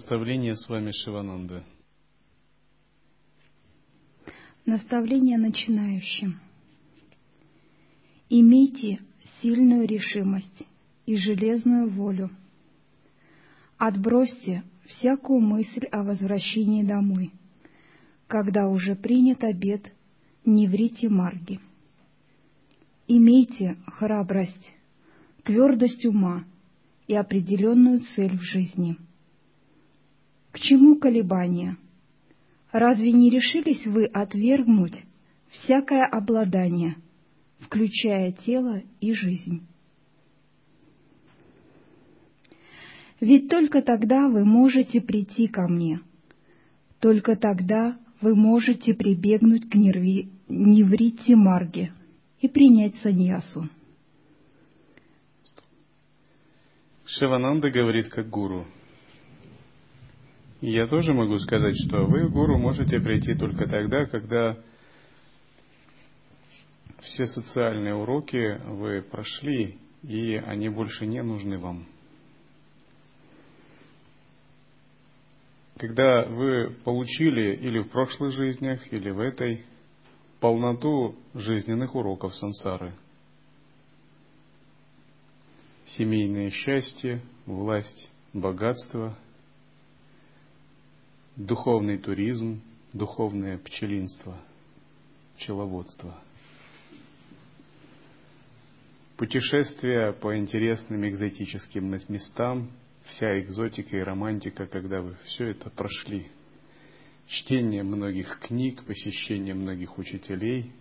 Наставление с вами Шивананда. Наставление начинающим. Имейте сильную решимость и железную волю. Отбросьте всякую мысль о возвращении домой, когда уже принят обед «Не врите Марги». Имейте храбрость, твердость ума и определенную цель в жизни – к чему колебания? Разве не решились вы отвергнуть всякое обладание, включая тело и жизнь? Ведь только тогда вы можете прийти ко мне, только тогда вы можете прибегнуть к нерви... неврите Марге и принять саньясу. Шивананда говорит как гуру – я тоже могу сказать, что вы гуру можете прийти только тогда, когда все социальные уроки вы прошли, и они больше не нужны вам. Когда вы получили или в прошлых жизнях, или в этой полноту жизненных уроков сансары. Семейное счастье, власть, богатство – духовный туризм, духовное пчелинство, пчеловодство. Путешествия по интересным экзотическим местам, вся экзотика и романтика, когда вы все это прошли. Чтение многих книг, посещение многих учителей.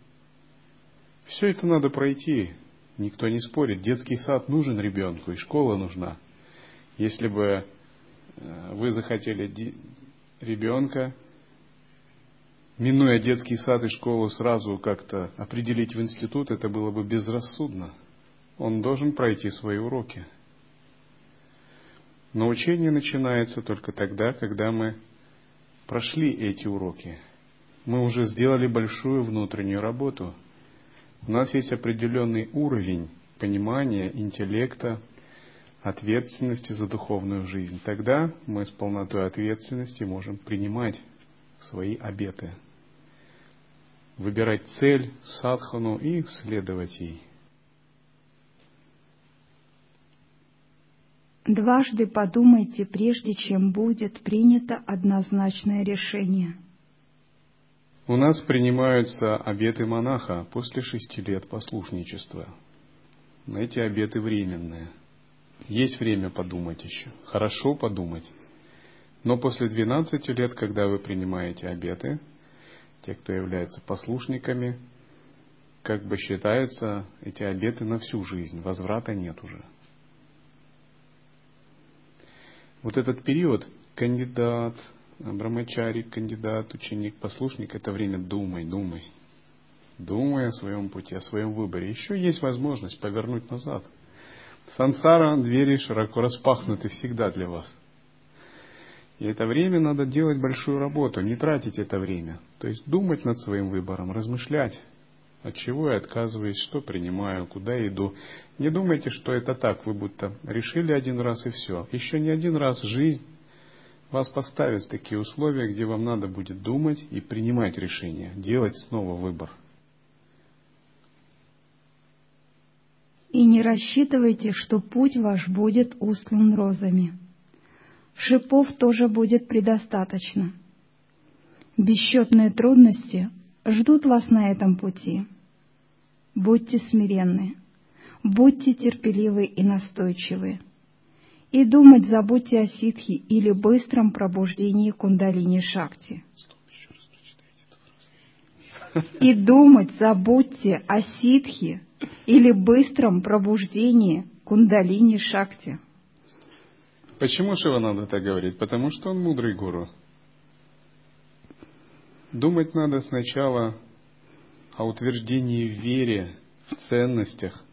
Все это надо пройти. Никто не спорит. Детский сад нужен ребенку, и школа нужна. Если бы э, вы захотели ребенка, минуя детский сад и школу, сразу как-то определить в институт, это было бы безрассудно. Он должен пройти свои уроки. Но учение начинается только тогда, когда мы прошли эти уроки. Мы уже сделали большую внутреннюю работу. У нас есть определенный уровень понимания, интеллекта, ответственности за духовную жизнь. Тогда мы с полнотой ответственности можем принимать свои обеты, выбирать цель, садхану и следовать ей. Дважды подумайте, прежде чем будет принято однозначное решение. У нас принимаются обеты монаха после шести лет послушничества. Эти обеты временные – есть время подумать еще. Хорошо подумать. Но после 12 лет, когда вы принимаете обеты, те, кто являются послушниками, как бы считаются эти обеты на всю жизнь. Возврата нет уже. Вот этот период кандидат, брамачарик, кандидат, ученик, послушник, это время думай, думай. Думай о своем пути, о своем выборе. Еще есть возможность повернуть назад – Сансара, двери широко распахнуты всегда для вас. И это время надо делать большую работу, не тратить это время. То есть думать над своим выбором, размышлять, от чего я отказываюсь, что принимаю, куда иду. Не думайте, что это так, вы будто решили один раз и все. Еще не один раз жизнь вас поставит в такие условия, где вам надо будет думать и принимать решения, делать снова выбор. И не рассчитывайте, что путь ваш будет устлан розами. Шипов тоже будет предостаточно. Бесчетные трудности ждут вас на этом пути. Будьте смиренны, будьте терпеливы и настойчивы. И думать забудьте о ситхе или быстром пробуждении кундалини шакти. И думать забудьте о ситхе или быстром пробуждении кундалини шакти. Почему Шивананда так говорит? Потому что он мудрый гуру. Думать надо сначала о утверждении в вере, в ценностях,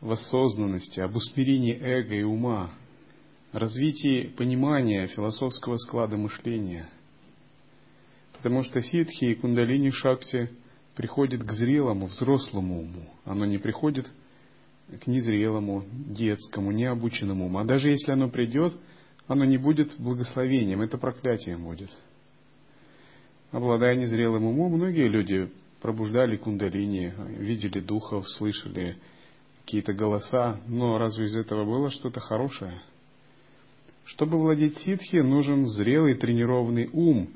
в осознанности, об усмирении эго и ума, развитии понимания философского склада мышления. Потому что ситхи и кундалини шакти приходит к зрелому, взрослому уму. Оно не приходит к незрелому, детскому, необученному уму. А даже если оно придет, оно не будет благословением, это проклятием будет. Обладая незрелым умом, многие люди пробуждали кундалини, видели духов, слышали какие-то голоса, но разве из этого было что-то хорошее? Чтобы владеть ситхи, нужен зрелый тренированный ум,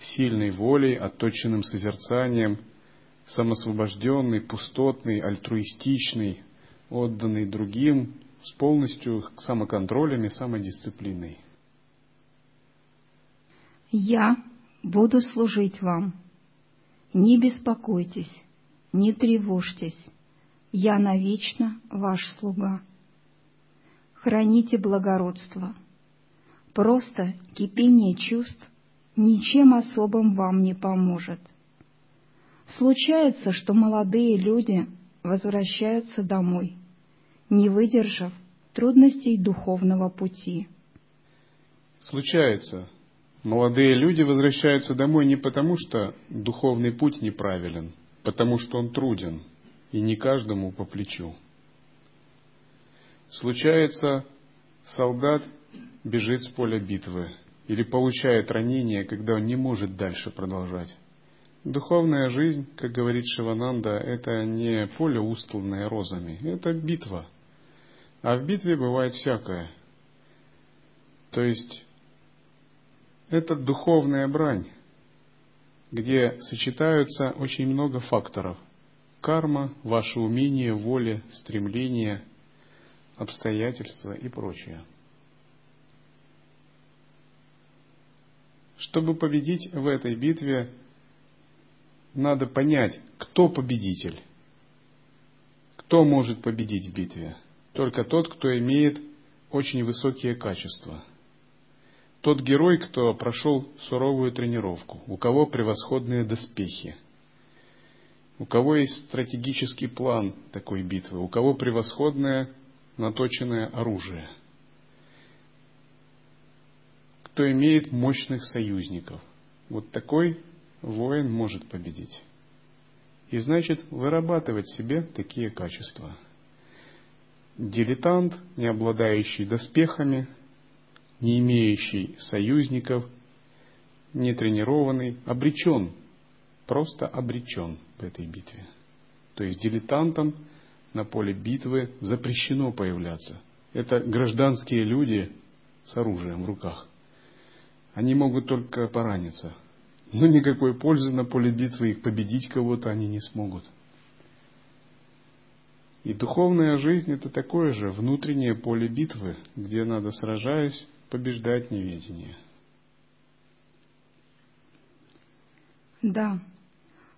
сильной волей, отточенным созерцанием, самосвобожденный, пустотный, альтруистичный, отданный другим, с полностью самоконтролем и самодисциплиной. Я буду служить вам. Не беспокойтесь, не тревожьтесь. Я навечно ваш слуга. Храните благородство. Просто кипение чувств ничем особым вам не поможет. Случается, что молодые люди возвращаются домой, не выдержав трудностей духовного пути. Случается, молодые люди возвращаются домой не потому, что духовный путь неправилен, потому что он труден и не каждому по плечу. Случается, солдат бежит с поля битвы или получает ранение, когда он не может дальше продолжать. Духовная жизнь, как говорит Шивананда, это не поле, устланное розами, это битва. А в битве бывает всякое. То есть это духовная брань, где сочетаются очень много факторов. Карма, ваше умение, воля, стремление, обстоятельства и прочее. Чтобы победить в этой битве, надо понять, кто победитель. Кто может победить в битве? Только тот, кто имеет очень высокие качества. Тот герой, кто прошел суровую тренировку, у кого превосходные доспехи, у кого есть стратегический план такой битвы, у кого превосходное наточенное оружие, кто имеет мощных союзников. Вот такой воин может победить. И значит вырабатывать в себе такие качества. Дилетант, не обладающий доспехами, не имеющий союзников, не тренированный, обречен, просто обречен в этой битве. То есть дилетантам на поле битвы запрещено появляться. Это гражданские люди с оружием в руках. Они могут только пораниться – но никакой пользы на поле битвы их победить кого-то они не смогут. И духовная жизнь это такое же внутреннее поле битвы, где надо, сражаясь, побеждать неведение. Да,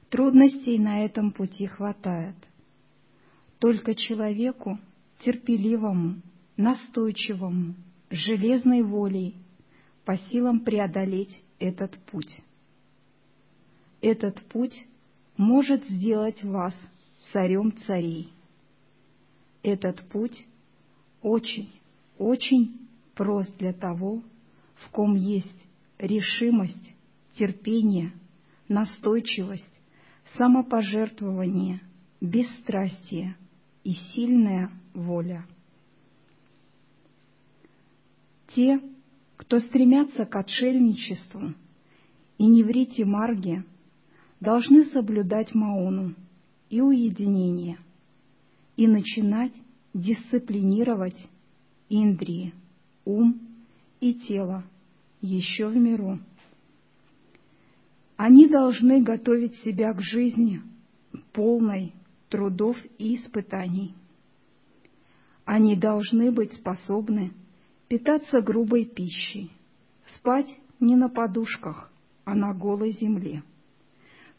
трудностей на этом пути хватает. Только человеку, терпеливому, настойчивому, железной волей, по силам преодолеть этот путь. Этот путь может сделать вас царем царей. Этот путь очень, очень прост для того, в ком есть решимость, терпение, настойчивость, самопожертвование, бесстрастие и сильная воля. Те, кто стремятся к отшельничеству и не врите марге, должны соблюдать мауну и уединение и начинать дисциплинировать индрии, ум и тело еще в миру. Они должны готовить себя к жизни, полной трудов и испытаний. Они должны быть способны питаться грубой пищей, спать не на подушках, а на голой земле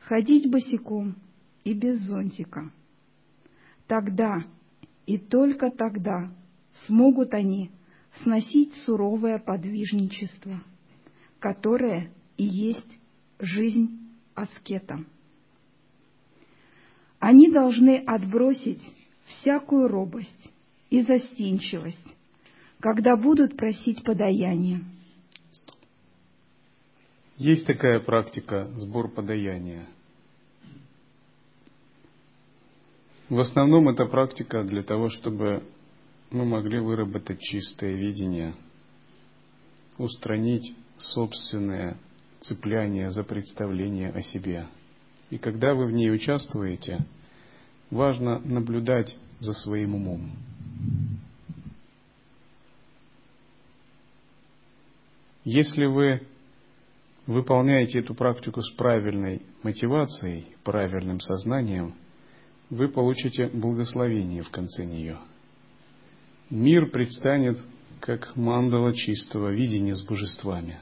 ходить босиком и без зонтика, Тогда и только тогда смогут они сносить суровое подвижничество, которое и есть жизнь аскета. Они должны отбросить всякую робость и застенчивость, когда будут просить подаяния. Есть такая практика сбор подаяния. В основном эта практика для того, чтобы мы могли выработать чистое видение, устранить собственное цепляние за представление о себе. И когда вы в ней участвуете, важно наблюдать за своим умом. Если вы выполняете эту практику с правильной мотивацией, правильным сознанием, вы получите благословение в конце нее. Мир предстанет как мандала чистого видения с божествами.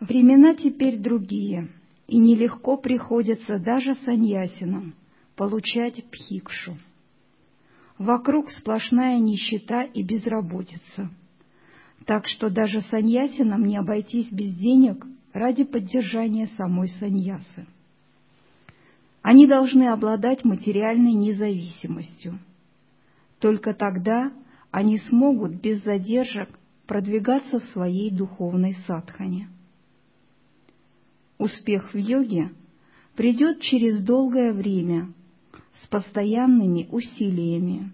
Времена теперь другие, и нелегко приходится даже саньясинам получать пхикшу. Вокруг сплошная нищета и безработица. Так что даже саньясинам не обойтись без денег ради поддержания самой саньясы. Они должны обладать материальной независимостью. Только тогда они смогут без задержек продвигаться в своей духовной садхане. Успех в йоге придет через долгое время с постоянными усилиями,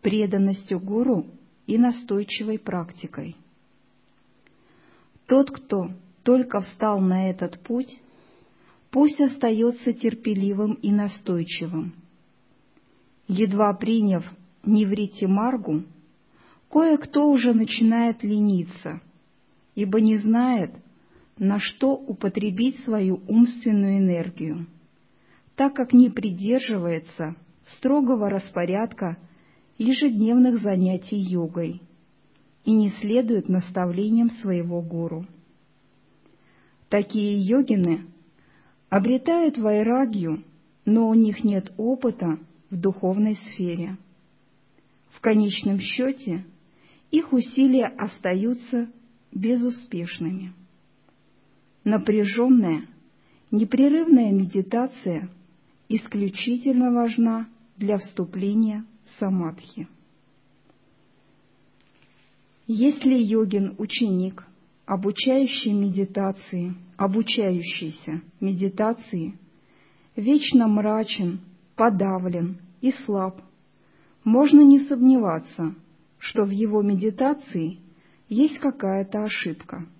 преданностью гуру и настойчивой практикой. Тот, кто только встал на этот путь, пусть остается терпеливым и настойчивым. Едва приняв «не Маргу», кое-кто уже начинает лениться, ибо не знает, на что употребить свою умственную энергию, так как не придерживается строгого распорядка ежедневных занятий йогой и не следует наставлениям своего гуру. Такие йогины обретают вайрагию, но у них нет опыта в духовной сфере. В конечном счете их усилия остаются безуспешными. Напряженная, непрерывная медитация исключительно важна для вступления в самадхи. Если йогин ученик, обучающий медитации, обучающийся медитации, вечно мрачен, подавлен и слаб, можно не сомневаться, что в его медитации есть какая-то ошибка –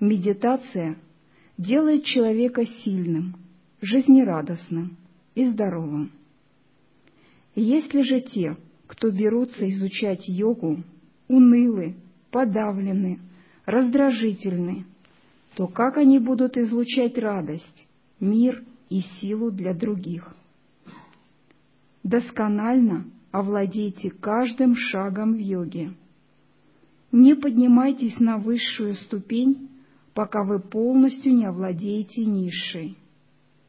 Медитация делает человека сильным, жизнерадостным и здоровым. Если же те, кто берутся изучать йогу, унылы, подавлены, раздражительны, то как они будут излучать радость, мир и силу для других? Досконально овладейте каждым шагом в йоге. Не поднимайтесь на высшую ступень пока вы полностью не овладеете низшей.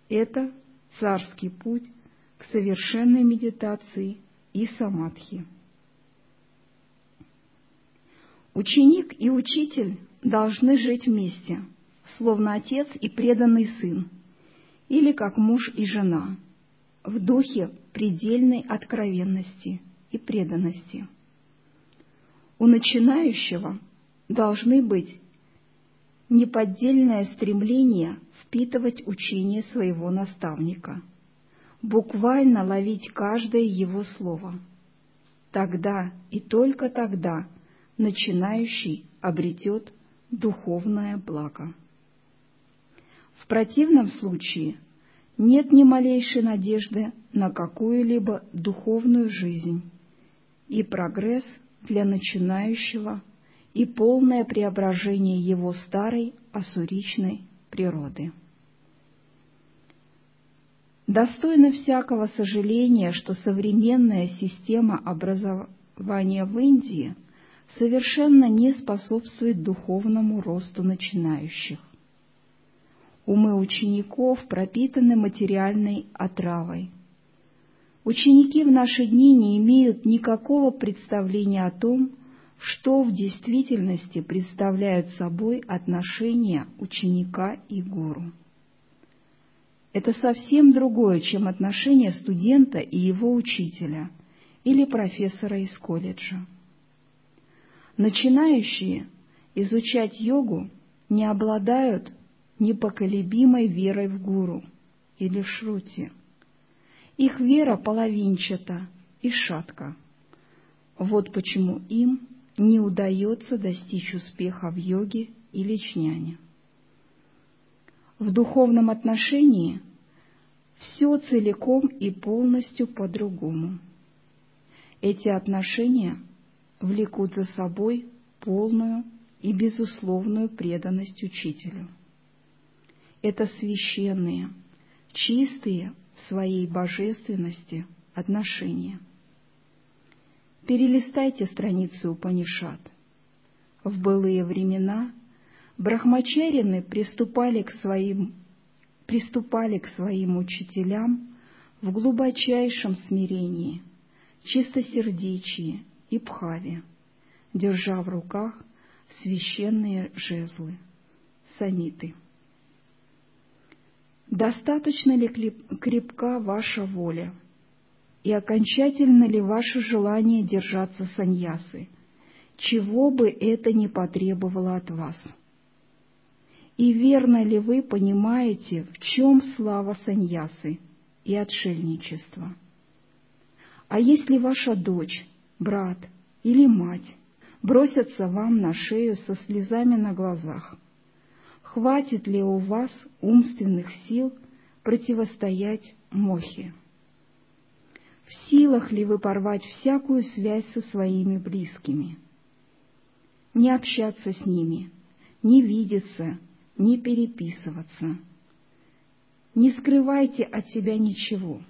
Это царский путь к совершенной медитации и самадхи. Ученик и учитель должны жить вместе, словно отец и преданный сын, или как муж и жена, в духе предельной откровенности и преданности. У начинающего должны быть неподдельное стремление впитывать учение своего наставника, буквально ловить каждое его слово. Тогда и только тогда начинающий обретет духовное благо. В противном случае нет ни малейшей надежды на какую-либо духовную жизнь, и прогресс для начинающего – и полное преображение его старой ассуричной природы. Достойно всякого сожаления, что современная система образования в Индии совершенно не способствует духовному росту начинающих. Умы учеников пропитаны материальной отравой. Ученики в наши дни не имеют никакого представления о том, что в действительности представляют собой отношения ученика и гуру. Это совсем другое, чем отношения студента и его учителя или профессора из колледжа. Начинающие изучать йогу не обладают непоколебимой верой в гуру или шрути. Их вера половинчата и шатка. Вот почему им не удается достичь успеха в йоге или чняне. В духовном отношении все целиком и полностью по-другому. Эти отношения влекут за собой полную и безусловную преданность учителю. Это священные, чистые в своей божественности отношения – Перелистайте страницы Упанишат. В былые времена брахмачарины приступали к своим, приступали к своим учителям в глубочайшем смирении, чистосердечии и пхаве, держа в руках священные жезлы, самиты. Достаточно ли крепка ваша воля — и окончательно ли ваше желание держаться саньясы, чего бы это ни потребовало от вас. И верно ли вы понимаете, в чем слава саньясы и отшельничества? А если ваша дочь, брат или мать бросятся вам на шею со слезами на глазах, хватит ли у вас умственных сил противостоять мохе? В силах ли вы порвать всякую связь со своими близкими? Не общаться с ними, не видеться, не переписываться. Не скрывайте от себя ничего.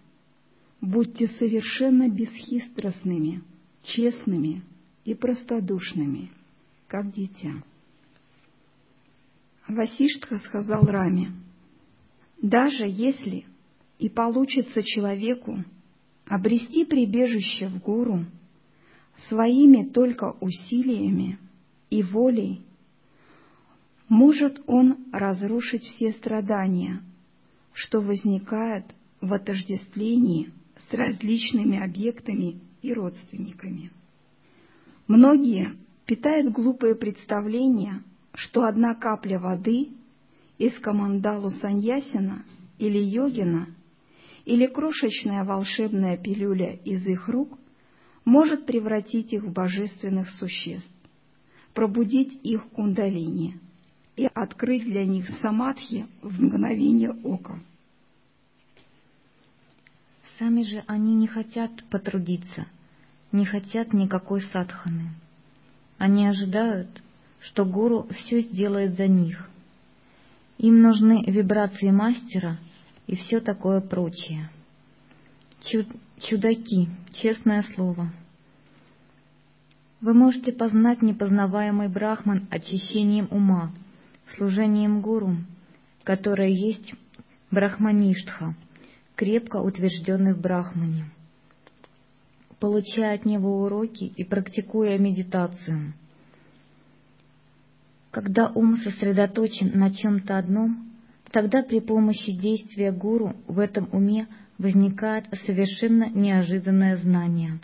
Будьте совершенно бесхитростными, честными и простодушными, как дитя. Васиштха сказал Раме, «Даже если и получится человеку обрести прибежище в гуру своими только усилиями и волей, может он разрушить все страдания, что возникают в отождествлении с различными объектами и родственниками. Многие питают глупые представления, что одна капля воды из командалу саньясина или йогина или крошечная волшебная пилюля из их рук может превратить их в божественных существ, пробудить их кундалини и открыть для них самадхи в мгновение ока. Сами же они не хотят потрудиться, не хотят никакой садханы. Они ожидают, что гуру все сделает за них. Им нужны вибрации мастера — и все такое прочее. Чуд чудаки, честное слово. Вы можете познать непознаваемый брахман очищением ума, служением гуру, которое есть брахмаништха, крепко утвержденный в брахмане, получая от него уроки и практикуя медитацию. Когда ум сосредоточен на чем-то одном, Тогда при помощи действия гуру в этом уме возникает совершенно неожиданное знание.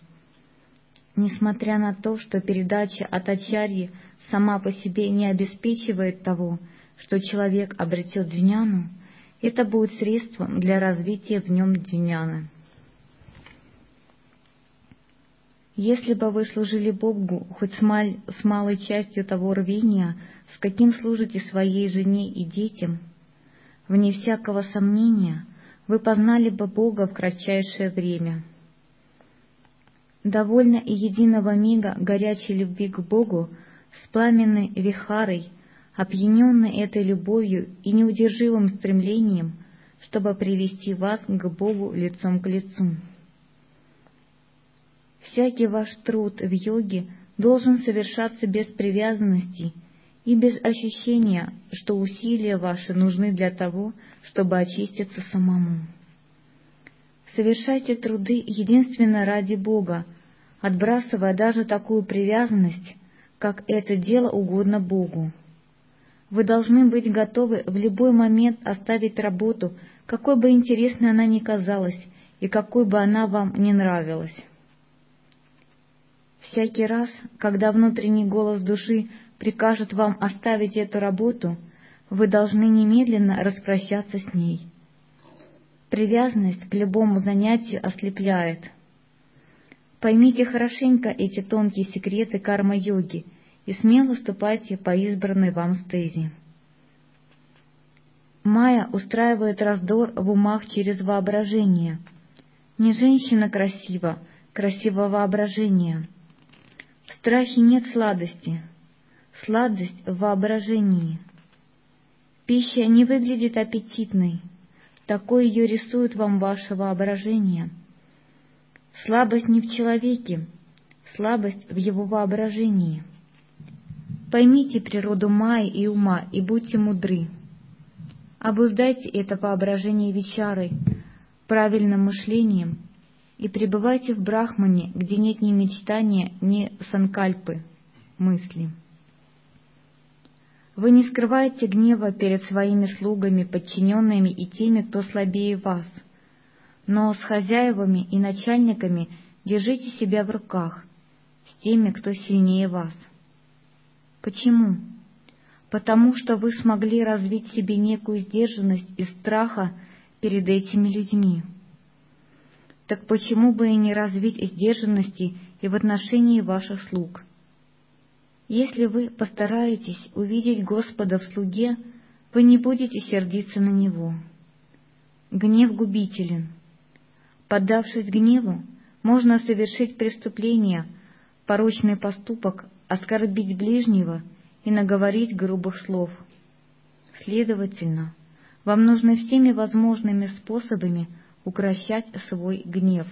Несмотря на то, что передача от ачарьи сама по себе не обеспечивает того, что человек обретет джняну, это будет средством для развития в нем джняны. Если бы вы служили Богу хоть с, маль, с малой частью того рвения, с каким служите своей жене и детям – вне всякого сомнения, вы познали бы Бога в кратчайшее время. Довольно и единого мига горячей любви к Богу с пламенной вихарой, опьяненной этой любовью и неудержимым стремлением, чтобы привести вас к Богу лицом к лицу. Всякий ваш труд в йоге должен совершаться без привязанности и без ощущения, что усилия ваши нужны для того, чтобы очиститься самому. Совершайте труды единственно ради Бога, отбрасывая даже такую привязанность, как это дело угодно Богу. Вы должны быть готовы в любой момент оставить работу, какой бы интересной она ни казалась и какой бы она вам не нравилась. Всякий раз, когда внутренний голос души прикажет вам оставить эту работу, вы должны немедленно распрощаться с ней. Привязанность к любому занятию ослепляет. Поймите хорошенько эти тонкие секреты карма-йоги и смело ступайте по избранной вам стези. Майя устраивает раздор в умах через воображение. Не женщина красива, красиво воображение. В страхе нет сладости, сладость в воображении. Пища не выглядит аппетитной, такой ее рисует вам ваше воображение. Слабость не в человеке, слабость в его воображении. Поймите природу Майи и ума и будьте мудры. Обуздайте это воображение вечарой, правильным мышлением, и пребывайте в Брахмане, где нет ни мечтания, ни санкальпы, мысли. Вы не скрываете гнева перед своими слугами, подчиненными и теми, кто слабее вас, но с хозяевами и начальниками держите себя в руках, с теми, кто сильнее вас. Почему? Потому что вы смогли развить себе некую сдержанность и страха перед этими людьми. Так почему бы и не развить сдержанности и в отношении ваших слуг? Если вы постараетесь увидеть Господа в слуге, вы не будете сердиться на Него. Гнев губителен. Поддавшись гневу, можно совершить преступление, порочный поступок, оскорбить ближнего и наговорить грубых слов. Следовательно, вам нужно всеми возможными способами укращать свой гнев.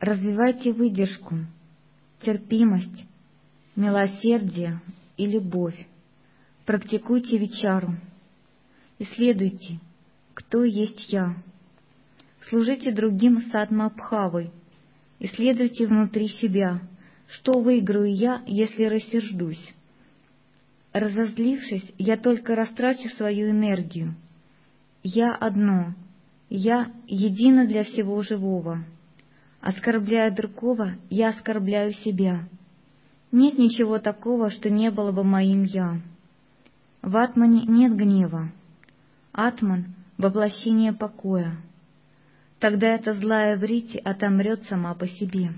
Развивайте выдержку, терпимость, милосердие и любовь. Практикуйте вечару. Исследуйте, кто есть я. Служите другим садмабхавой. Исследуйте внутри себя, что выиграю я, если рассерждусь. Разозлившись, я только растрачу свою энергию. Я одно, я едино для всего живого. Оскорбляя другого, я оскорбляю себя. Нет ничего такого, что не было бы моим «я». В Атмане нет гнева. Атман — воплощение покоя. Тогда эта злая врити отомрет сама по себе.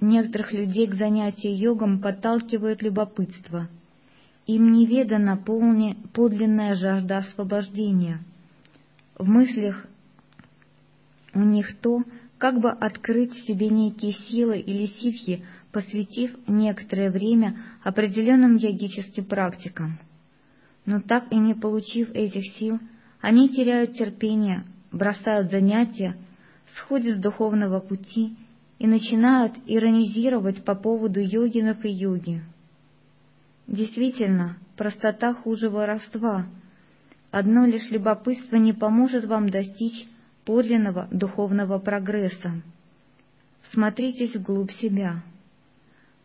Некоторых людей к занятию йогом подталкивает любопытство. Им неведана подлинная жажда освобождения. В мыслях у них то, как бы открыть в себе некие силы или ситхи, посвятив некоторое время определенным йогическим практикам. Но так и не получив этих сил, они теряют терпение, бросают занятия, сходят с духовного пути и начинают иронизировать по поводу йогинов и йоги. Действительно, простота хуже воровства. Одно лишь любопытство не поможет вам достичь подлинного духовного прогресса. Смотритесь вглубь себя.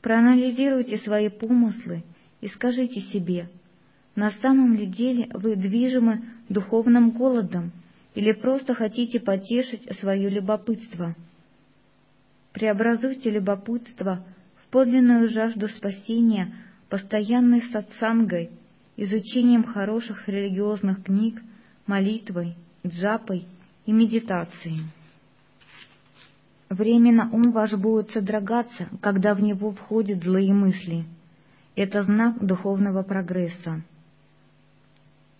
Проанализируйте свои помыслы и скажите себе, на самом ли деле вы движимы духовным голодом или просто хотите потешить свое любопытство. Преобразуйте любопытство в подлинную жажду спасения постоянной сатсангой, изучением хороших религиозных книг, молитвой, джапой и медитации. Временно ум ваш будет содрогаться, когда в него входят злые мысли. Это знак духовного прогресса.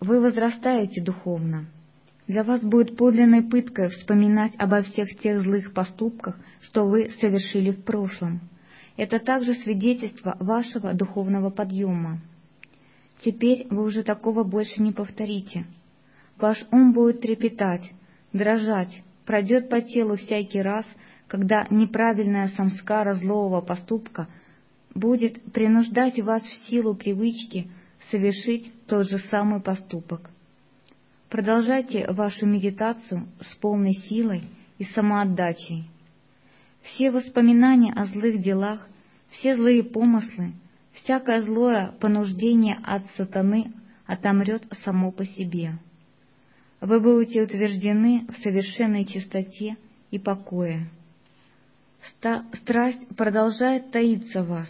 Вы возрастаете духовно. Для вас будет подлинной пыткой вспоминать обо всех тех злых поступках, что вы совершили в прошлом. Это также свидетельство вашего духовного подъема. Теперь вы уже такого больше не повторите. Ваш ум будет трепетать, дрожать, пройдет по телу всякий раз, когда неправильная самскара злого поступка будет принуждать вас в силу привычки совершить тот же самый поступок. Продолжайте вашу медитацию с полной силой и самоотдачей. Все воспоминания о злых делах, все злые помыслы, всякое злое понуждение от сатаны отомрет само по себе. Вы будете утверждены в совершенной чистоте и покое. Страсть продолжает таиться в вас.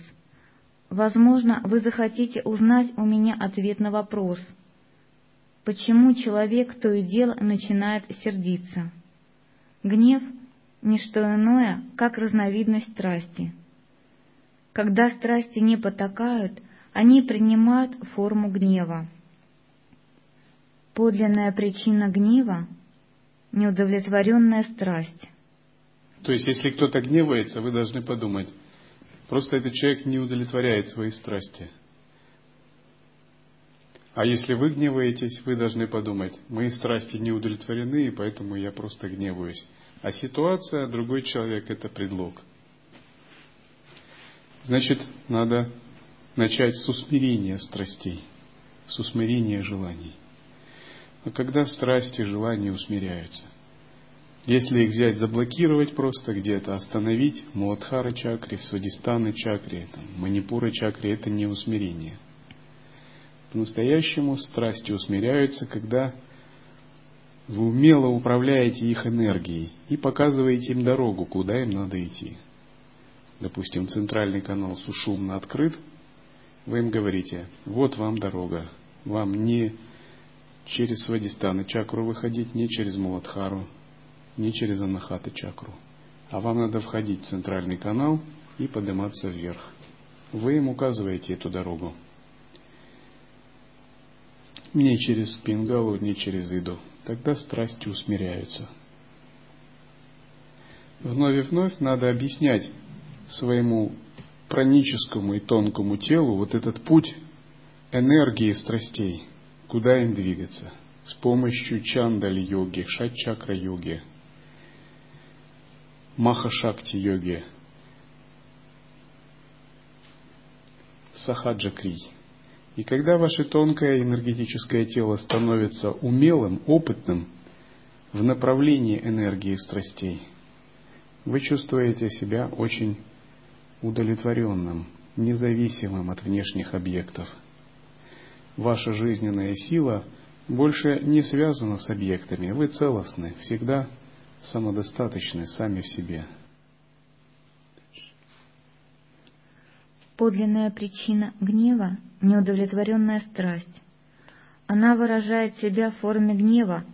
Возможно, вы захотите узнать у меня ответ на вопрос, почему человек то и дело начинает сердиться. Гнев — не что иное, как разновидность страсти. Когда страсти не потакают, они принимают форму гнева. Подлинная причина гнева — неудовлетворенная страсть. То есть, если кто-то гневается, вы должны подумать, просто этот человек не удовлетворяет свои страсти. А если вы гневаетесь, вы должны подумать, мои страсти не удовлетворены, и поэтому я просто гневаюсь. А ситуация, другой человек – это предлог. Значит, надо начать с усмирения страстей, с усмирения желаний. А когда страсти, желания усмиряются? Если их взять, заблокировать просто где-то, остановить, Муладхара чакре, Свадистаны чакре, там, Манипура чакре, это не усмирение. По-настоящему страсти усмиряются, когда вы умело управляете их энергией и показываете им дорогу, куда им надо идти. Допустим, центральный канал Сушумно открыт, вы им говорите, вот вам дорога, вам не через Свадистана чакру выходить, не через Муладхару, не через Анахата чакру. А вам надо входить в центральный канал и подниматься вверх. Вы им указываете эту дорогу. Не через Пингалу, не через Иду. Тогда страсти усмиряются. Вновь и вновь надо объяснять своему праническому и тонкому телу вот этот путь энергии страстей, куда им двигаться, с помощью чандаль-йоги, шат-чакра-йоги, Махашакти-йоги, Сахаджакри. И когда ваше тонкое энергетическое тело становится умелым, опытным в направлении энергии страстей, вы чувствуете себя очень удовлетворенным, независимым от внешних объектов. Ваша жизненная сила больше не связана с объектами, вы целостны, всегда самодостаточны сами в себе. Подлинная причина гнева – неудовлетворенная страсть. Она выражает себя в форме гнева,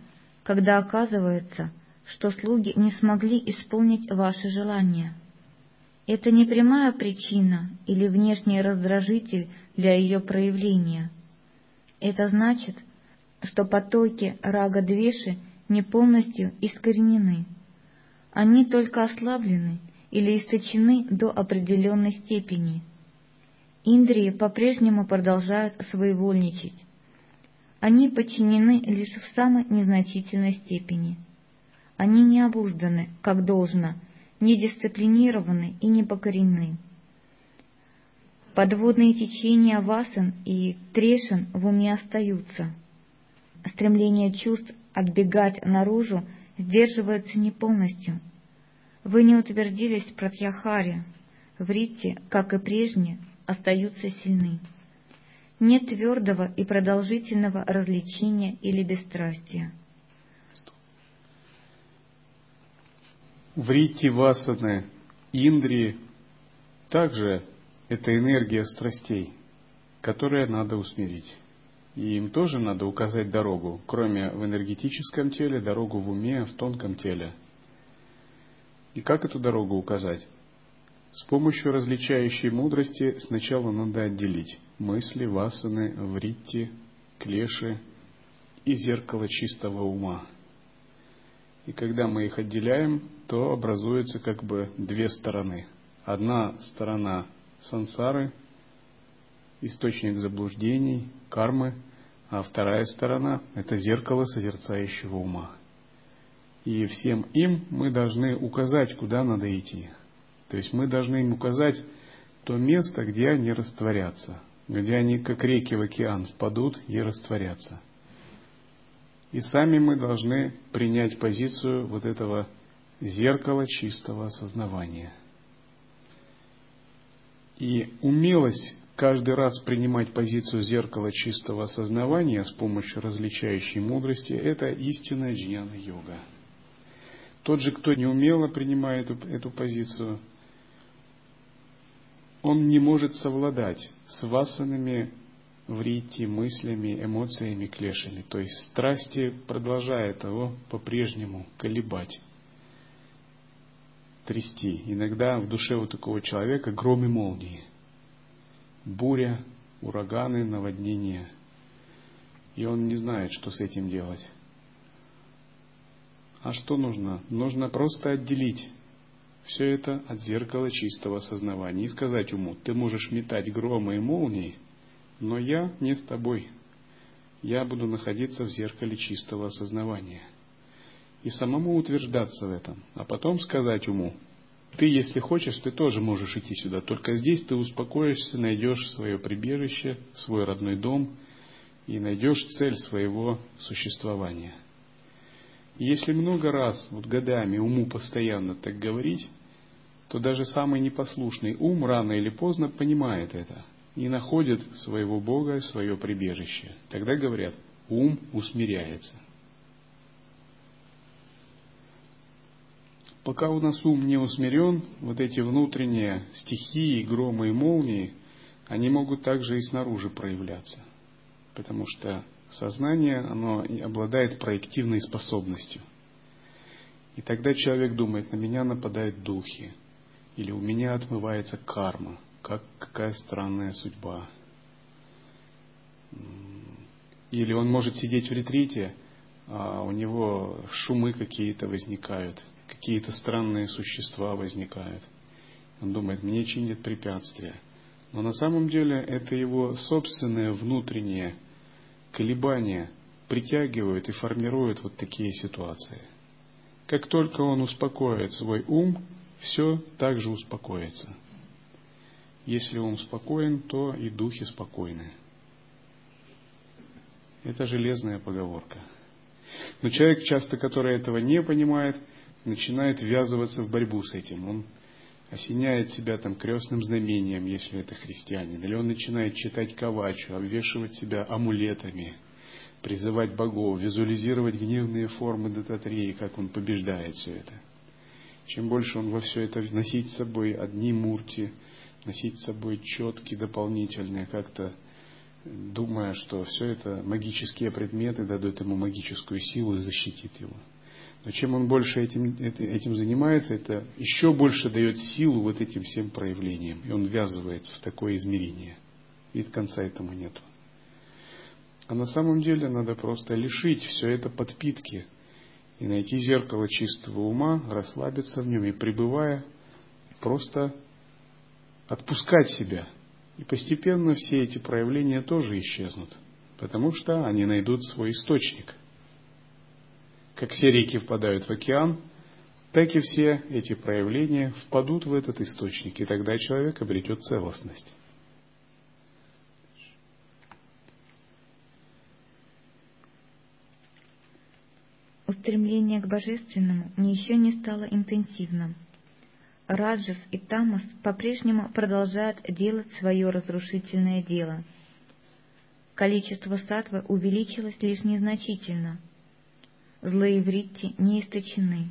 когда оказывается, что слуги не смогли исполнить ваши желания. Это не прямая причина или внешний раздражитель для ее проявления. Это значит, что потоки рага-двеши – не полностью искоренены. Они только ослаблены или источены до определенной степени. Индрии по-прежнему продолжают своевольничать. Они подчинены лишь в самой незначительной степени. Они не обузданы, как должно, не дисциплинированы и не покорены. Подводные течения васан и трешин в уме остаются. Стремление чувств отбегать наружу сдерживается не полностью. Вы не утвердились в Пратьяхаре, в Рите, как и прежде, остаются сильны. Нет твердого и продолжительного развлечения или бесстрастия. В Рите Васаны, Индри также это энергия страстей, которая надо усмирить. И им тоже надо указать дорогу, кроме в энергетическом теле, дорогу в уме, в тонком теле. И как эту дорогу указать? С помощью различающей мудрости сначала надо отделить мысли, васаны, вритти, клеши и зеркало чистого ума. И когда мы их отделяем, то образуются как бы две стороны. Одна сторона сансары, источник заблуждений, кармы, а вторая сторона – это зеркало созерцающего ума. И всем им мы должны указать, куда надо идти. То есть мы должны им указать, то место, где они растворятся, где они как реки в океан впадут и растворятся. И сами мы должны принять позицию вот этого зеркала чистого осознавания. И умелость каждый раз принимать позицию зеркала чистого осознавания с помощью различающей мудрости – это истинная джьяна-йога. Тот же, кто неумело принимает эту, эту позицию, он не может совладать с васанами, врити, мыслями, эмоциями, клешами. То есть страсти продолжают его по-прежнему колебать, трясти. Иногда в душе у такого человека гром и молнии, буря, ураганы, наводнения. И он не знает, что с этим делать. А что нужно? Нужно просто отделить все это от зеркала чистого сознания и сказать уму, ты можешь метать громы и молнии, но я не с тобой. Я буду находиться в зеркале чистого осознавания. И самому утверждаться в этом, а потом сказать уму, ты, если хочешь, ты тоже можешь идти сюда, только здесь ты успокоишься, найдешь свое прибежище, свой родной дом и найдешь цель своего существования. Если много раз, вот годами уму постоянно так говорить, то даже самый непослушный ум рано или поздно понимает это и находит своего Бога, свое прибежище. Тогда говорят, ум усмиряется. Пока у нас ум не усмирен, вот эти внутренние стихии, громы и молнии, они могут также и снаружи проявляться. Потому что сознание, оно обладает проективной способностью. И тогда человек думает, на меня нападают духи, или у меня отмывается карма, как какая странная судьба. Или он может сидеть в ретрите, а у него шумы какие-то возникают, какие-то странные существа возникают. Он думает, мне чинят препятствия. Но на самом деле это его собственное внутреннее колебания притягивают и формируют вот такие ситуации. Как только он успокоит свой ум, все также успокоится. Если ум спокоен, то и духи спокойны. Это железная поговорка. Но человек, часто который этого не понимает, начинает ввязываться в борьбу с этим. Он осеняет себя там крестным знамением, если это христианин, или он начинает читать кавачу, обвешивать себя амулетами, призывать богов, визуализировать гневные формы дататреи, как он побеждает все это. Чем больше он во все это носить с собой одни мурти, носить с собой четкие дополнительные, как-то думая, что все это магические предметы дадут ему магическую силу и защитит его. Но чем он больше этим, этим занимается, это еще больше дает силу вот этим всем проявлениям. И он ввязывается в такое измерение. И конца этому нету. А на самом деле надо просто лишить все это подпитки и найти зеркало чистого ума, расслабиться в нем и пребывая, просто отпускать себя. И постепенно все эти проявления тоже исчезнут, потому что они найдут свой источник – как все реки впадают в океан, так и все эти проявления впадут в этот источник, и тогда человек обретет целостность. Устремление к Божественному еще не стало интенсивным. Раджас и Тамас по-прежнему продолжают делать свое разрушительное дело. Количество сатвы увеличилось лишь незначительно – Злые вритти не источены,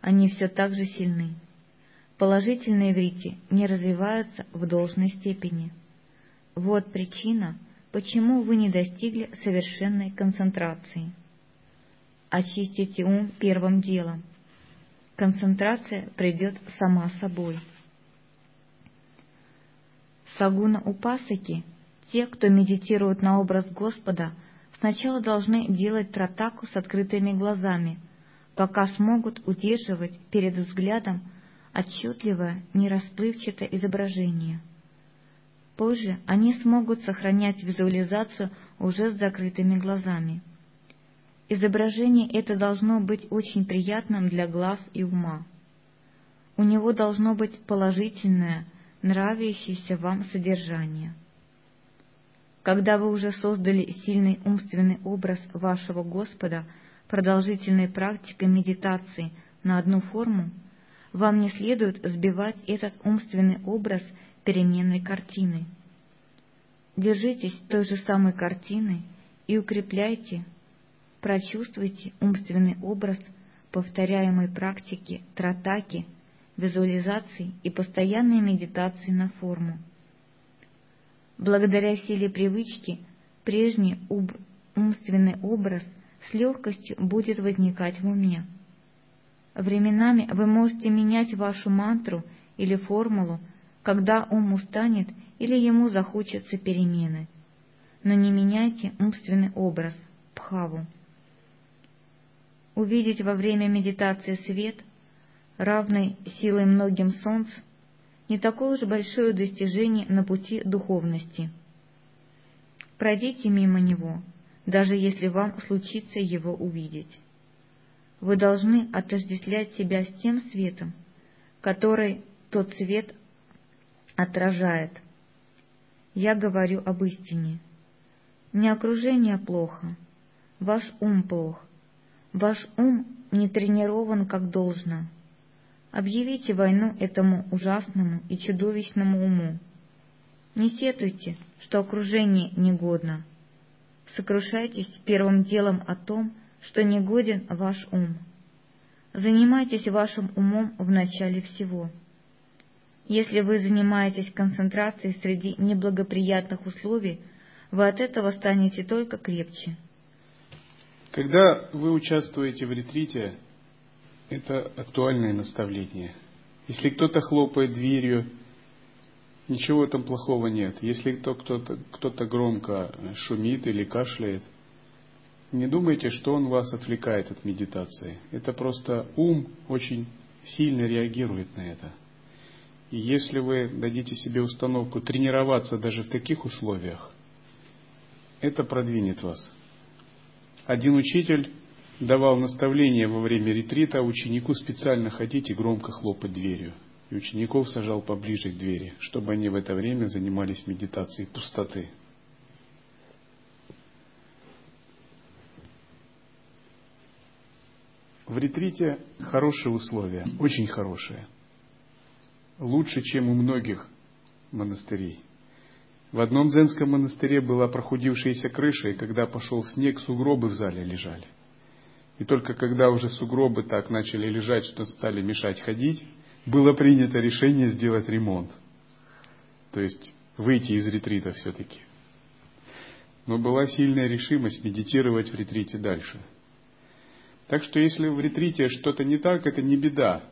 они все так же сильны. Положительные вритти не развиваются в должной степени. Вот причина, почему вы не достигли совершенной концентрации. Очистите ум первым делом. Концентрация придет сама собой. Сагуна Упасаки, те, кто медитирует на образ Господа – сначала должны делать тратаку с открытыми глазами, пока смогут удерживать перед взглядом отчетливое, нерасплывчатое изображение. Позже они смогут сохранять визуализацию уже с закрытыми глазами. Изображение это должно быть очень приятным для глаз и ума. У него должно быть положительное, нравящееся вам содержание. Когда вы уже создали сильный умственный образ вашего Господа продолжительной практикой медитации на одну форму, вам не следует сбивать этот умственный образ переменной картины. Держитесь той же самой картины и укрепляйте, прочувствуйте умственный образ повторяемой практики тратаки, визуализации и постоянной медитации на форму. Благодаря силе привычки прежний умственный образ с легкостью будет возникать в уме. Временами вы можете менять вашу мантру или формулу, когда ум устанет или ему захочется перемены. Но не меняйте умственный образ, пхаву. Увидеть во время медитации свет, равный силой многим солнц, не такое уж большое достижение на пути духовности. Пройдите мимо него, даже если вам случится его увидеть. Вы должны отождествлять себя с тем светом, который тот свет отражает. Я говорю об истине. Не окружение плохо, ваш ум плох, ваш ум не тренирован как должно. Объявите войну этому ужасному и чудовищному уму. Не сетуйте, что окружение негодно. Сокрушайтесь первым делом о том, что негоден ваш ум. Занимайтесь вашим умом в начале всего — если вы занимаетесь концентрацией среди неблагоприятных условий, вы от этого станете только крепче. Когда вы участвуете в ретрите, это актуальное наставление. Если кто-то хлопает дверью, ничего этом плохого нет. Если кто-то, кто-то громко шумит или кашляет, не думайте, что он вас отвлекает от медитации. Это просто ум очень сильно реагирует на это. И если вы дадите себе установку тренироваться даже в таких условиях, это продвинет вас. Один учитель давал наставление во время ретрита ученику специально ходить и громко хлопать дверью. И учеников сажал поближе к двери, чтобы они в это время занимались медитацией пустоты. В ретрите хорошие условия, очень хорошие лучше, чем у многих монастырей. В одном дзенском монастыре была прохудившаяся крыша, и когда пошел снег, сугробы в зале лежали. И только когда уже сугробы так начали лежать, что стали мешать ходить, было принято решение сделать ремонт. То есть выйти из ретрита все-таки. Но была сильная решимость медитировать в ретрите дальше. Так что если в ретрите что-то не так, это не беда.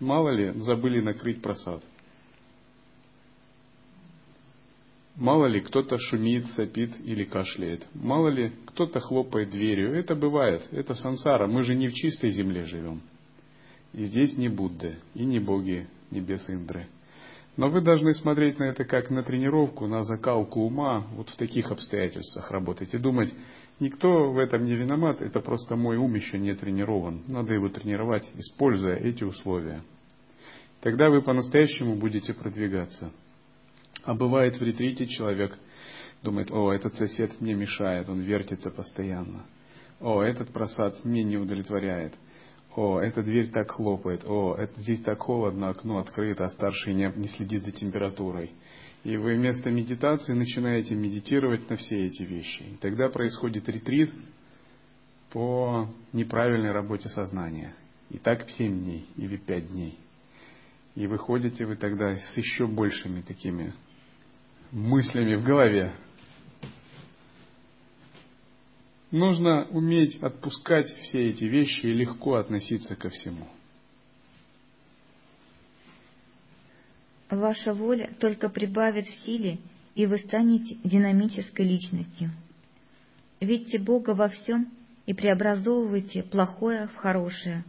Мало ли, забыли накрыть просад. Мало ли, кто-то шумит, сопит или кашляет. Мало ли, кто-то хлопает дверью. Это бывает. Это сансара. Мы же не в чистой земле живем. И здесь не Будды, и не боги небес Индры. Но вы должны смотреть на это как на тренировку, на закалку ума, вот в таких обстоятельствах работать и думать, никто в этом не виноват, это просто мой ум еще не тренирован. Надо его тренировать, используя эти условия. Тогда вы по-настоящему будете продвигаться. А бывает в ретрите человек думает, о, этот сосед мне мешает, он вертится постоянно. О, этот просад мне не удовлетворяет о, эта дверь так хлопает, о, это, здесь так холодно, окно открыто, а старший не, не следит за температурой. И вы вместо медитации начинаете медитировать на все эти вещи. И тогда происходит ретрит по неправильной работе сознания. И так в 7 дней или 5 дней. И выходите вы тогда с еще большими такими мыслями в голове. Нужно уметь отпускать все эти вещи и легко относиться ко всему. Ваша воля только прибавит в силе, и вы станете динамической личностью. Видите Бога во всем и преобразовывайте плохое в хорошее.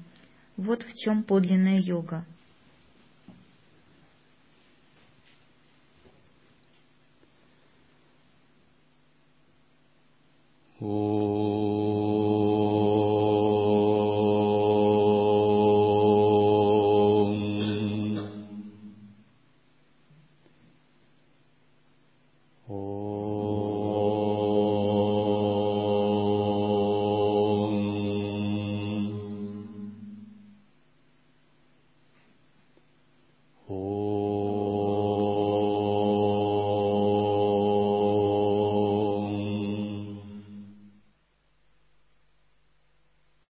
Вот в чем подлинная йога. お